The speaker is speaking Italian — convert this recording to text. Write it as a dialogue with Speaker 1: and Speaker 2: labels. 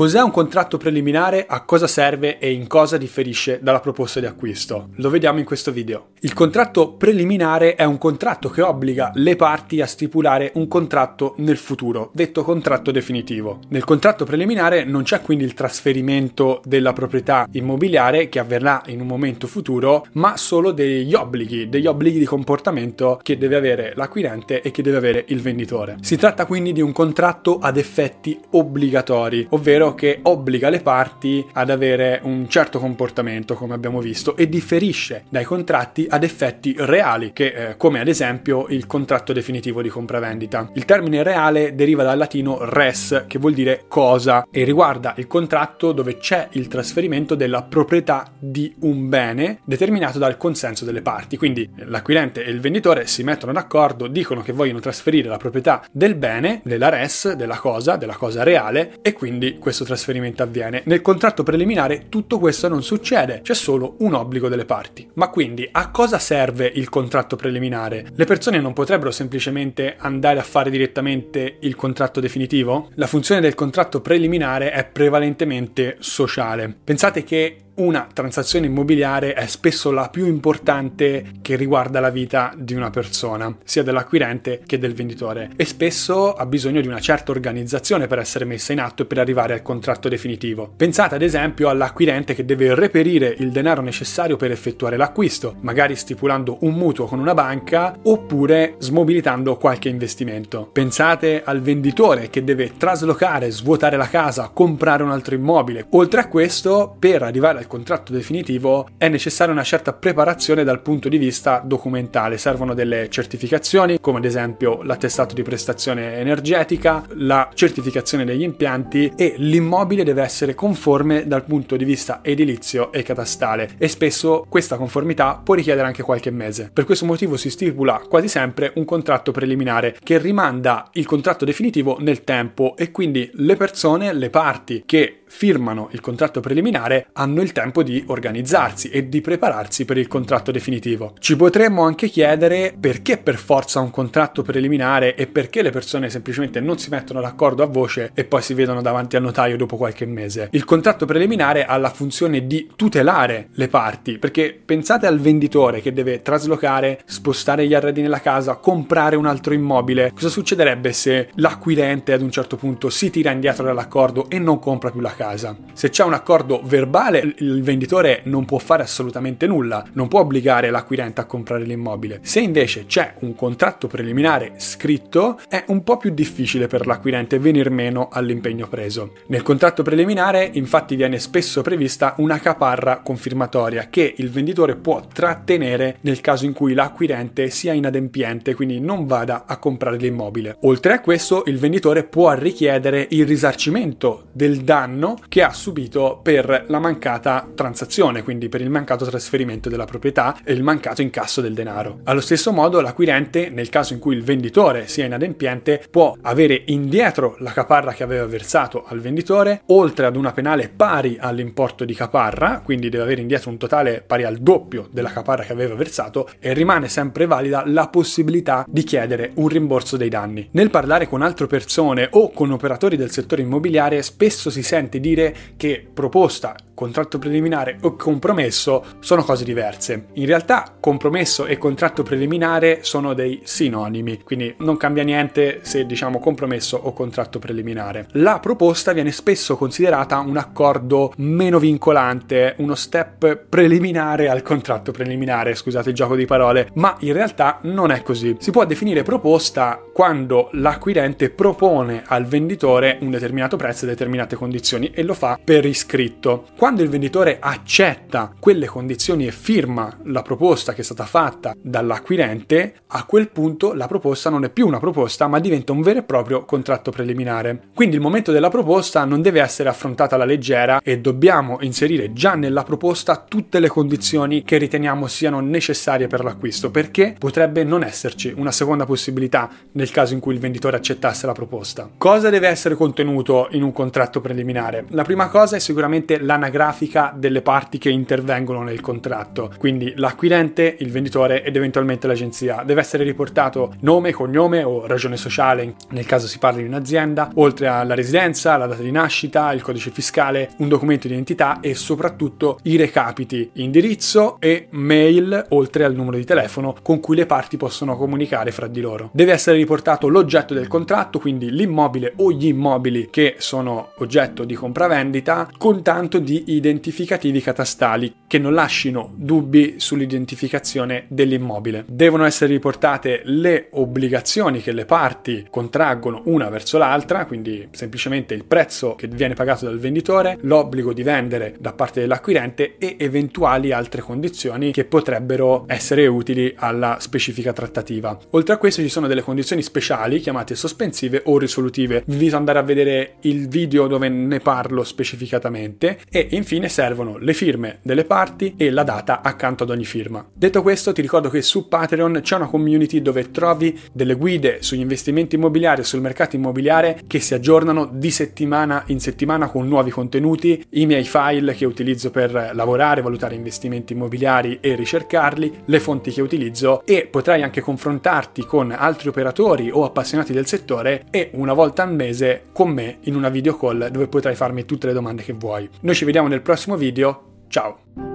Speaker 1: Cos'è un contratto preliminare, a cosa serve e in cosa differisce dalla proposta di acquisto? Lo vediamo in questo video. Il contratto preliminare è un contratto che obbliga le parti a stipulare un contratto nel futuro, detto contratto definitivo. Nel contratto preliminare non c'è quindi il trasferimento della proprietà immobiliare che avverrà in un momento futuro, ma solo degli obblighi, degli obblighi di comportamento che deve avere l'acquirente e che deve avere il venditore. Si tratta quindi di un contratto ad effetti obbligatori, ovvero che obbliga le parti ad avere un certo comportamento, come abbiamo visto, e differisce dai contratti ad effetti reali, che, eh, come ad esempio il contratto definitivo di compravendita. Il termine reale deriva dal latino res, che vuol dire cosa, e riguarda il contratto dove c'è il trasferimento della proprietà di un bene determinato dal consenso delle parti. Quindi l'acquirente e il venditore si mettono d'accordo, dicono che vogliono trasferire la proprietà del bene, della res, della cosa, della cosa reale, e quindi questo trasferimento avviene. Nel contratto preliminare tutto questo non succede, c'è solo un obbligo delle parti. Ma quindi a cosa serve il contratto preliminare? Le persone non potrebbero semplicemente andare a fare direttamente il contratto definitivo? La funzione del contratto preliminare è prevalentemente sociale. Pensate che una transazione immobiliare è spesso la più importante che riguarda la vita di una persona, sia dell'acquirente che del venditore, e spesso ha bisogno di una certa organizzazione per essere messa in atto e per arrivare al contratto definitivo. Pensate ad esempio all'acquirente che deve reperire il denaro necessario per effettuare l'acquisto, magari stipulando un mutuo con una banca oppure smobilitando qualche investimento. Pensate al venditore che deve traslocare, svuotare la casa, comprare un altro immobile. Oltre a questo, per arrivare al contratto definitivo è necessaria una certa preparazione dal punto di vista documentale. Servono delle certificazioni, come ad esempio l'attestato di prestazione energetica, la certificazione degli impianti e l'immobile deve essere conforme dal punto di vista edilizio e catastale e spesso questa conformità può richiedere anche qualche mese. Per questo motivo si stipula quasi sempre un contratto preliminare che rimanda il contratto definitivo nel tempo e quindi le persone, le parti che firmano il contratto preliminare hanno il tempo di organizzarsi e di prepararsi per il contratto definitivo. Ci potremmo anche chiedere perché per forza un contratto preliminare e perché le persone semplicemente non si mettono d'accordo a voce e poi si vedono davanti al notaio dopo qualche mese. Il contratto preliminare ha la funzione di tutelare le parti, perché pensate al venditore che deve traslocare, spostare gli arredi nella casa, comprare un altro immobile. Cosa succederebbe se l'acquirente ad un certo punto si tira indietro dall'accordo e non compra più la casa? Casa. Se c'è un accordo verbale, il venditore non può fare assolutamente nulla, non può obbligare l'acquirente a comprare l'immobile. Se invece c'è un contratto preliminare scritto, è un po' più difficile per l'acquirente venir meno all'impegno preso. Nel contratto preliminare, infatti, viene spesso prevista una caparra confermatoria che il venditore può trattenere nel caso in cui l'acquirente sia inadempiente, quindi non vada a comprare l'immobile. Oltre a questo, il venditore può richiedere il risarcimento del danno che ha subito per la mancata transazione, quindi per il mancato trasferimento della proprietà e il mancato incasso del denaro. Allo stesso modo l'acquirente, nel caso in cui il venditore sia inadempiente, può avere indietro la caparra che aveva versato al venditore, oltre ad una penale pari all'importo di caparra, quindi deve avere indietro un totale pari al doppio della caparra che aveva versato e rimane sempre valida la possibilità di chiedere un rimborso dei danni. Nel parlare con altre persone o con operatori del settore immobiliare spesso si sente dire che proposta, contratto preliminare o compromesso sono cose diverse. In realtà compromesso e contratto preliminare sono dei sinonimi, quindi non cambia niente se diciamo compromesso o contratto preliminare. La proposta viene spesso considerata un accordo meno vincolante, uno step preliminare al contratto preliminare, scusate il gioco di parole, ma in realtà non è così. Si può definire proposta quando l'acquirente propone al venditore un determinato prezzo e determinate condizioni e lo fa per iscritto. Quando il venditore accetta quelle condizioni e firma la proposta che è stata fatta dall'acquirente, a quel punto la proposta non è più una proposta, ma diventa un vero e proprio contratto preliminare. Quindi il momento della proposta non deve essere affrontata alla leggera e dobbiamo inserire già nella proposta tutte le condizioni che riteniamo siano necessarie per l'acquisto, perché potrebbe non esserci una seconda possibilità nel caso in cui il venditore accettasse la proposta. Cosa deve essere contenuto in un contratto preliminare? La prima cosa è sicuramente l'anagramma grafica delle parti che intervengono nel contratto, quindi l'acquirente, il venditore ed eventualmente l'agenzia. Deve essere riportato nome, cognome o ragione sociale nel caso si parli di un'azienda, oltre alla residenza, la data di nascita, il codice fiscale, un documento di identità e soprattutto i recapiti, indirizzo e mail, oltre al numero di telefono con cui le parti possono comunicare fra di loro. Deve essere riportato l'oggetto del contratto, quindi l'immobile o gli immobili che sono oggetto di compravendita, con tanto di identificativi catastali che non lasciino dubbi sull'identificazione dell'immobile. Devono essere riportate le obbligazioni che le parti contraggono una verso l'altra, quindi semplicemente il prezzo che viene pagato dal venditore, l'obbligo di vendere da parte dell'acquirente e eventuali altre condizioni che potrebbero essere utili alla specifica trattativa. Oltre a questo ci sono delle condizioni speciali chiamate sospensive o risolutive. Vi invito ad andare a vedere il video dove ne parlo specificatamente e infine servono le firme delle parti e la data accanto ad ogni firma. Detto questo ti ricordo che su Patreon c'è una community dove trovi delle guide sugli investimenti immobiliari e sul mercato immobiliare che si aggiornano di settimana in settimana con nuovi contenuti, i miei file che utilizzo per lavorare, valutare investimenti immobiliari e ricercarli, le fonti che utilizzo e potrai anche confrontarti con altri operatori o appassionati del settore e una volta al mese con me in una video call dove potrai farmi tutte le domande che vuoi. Noi ci vediamo nel prossimo video, ciao!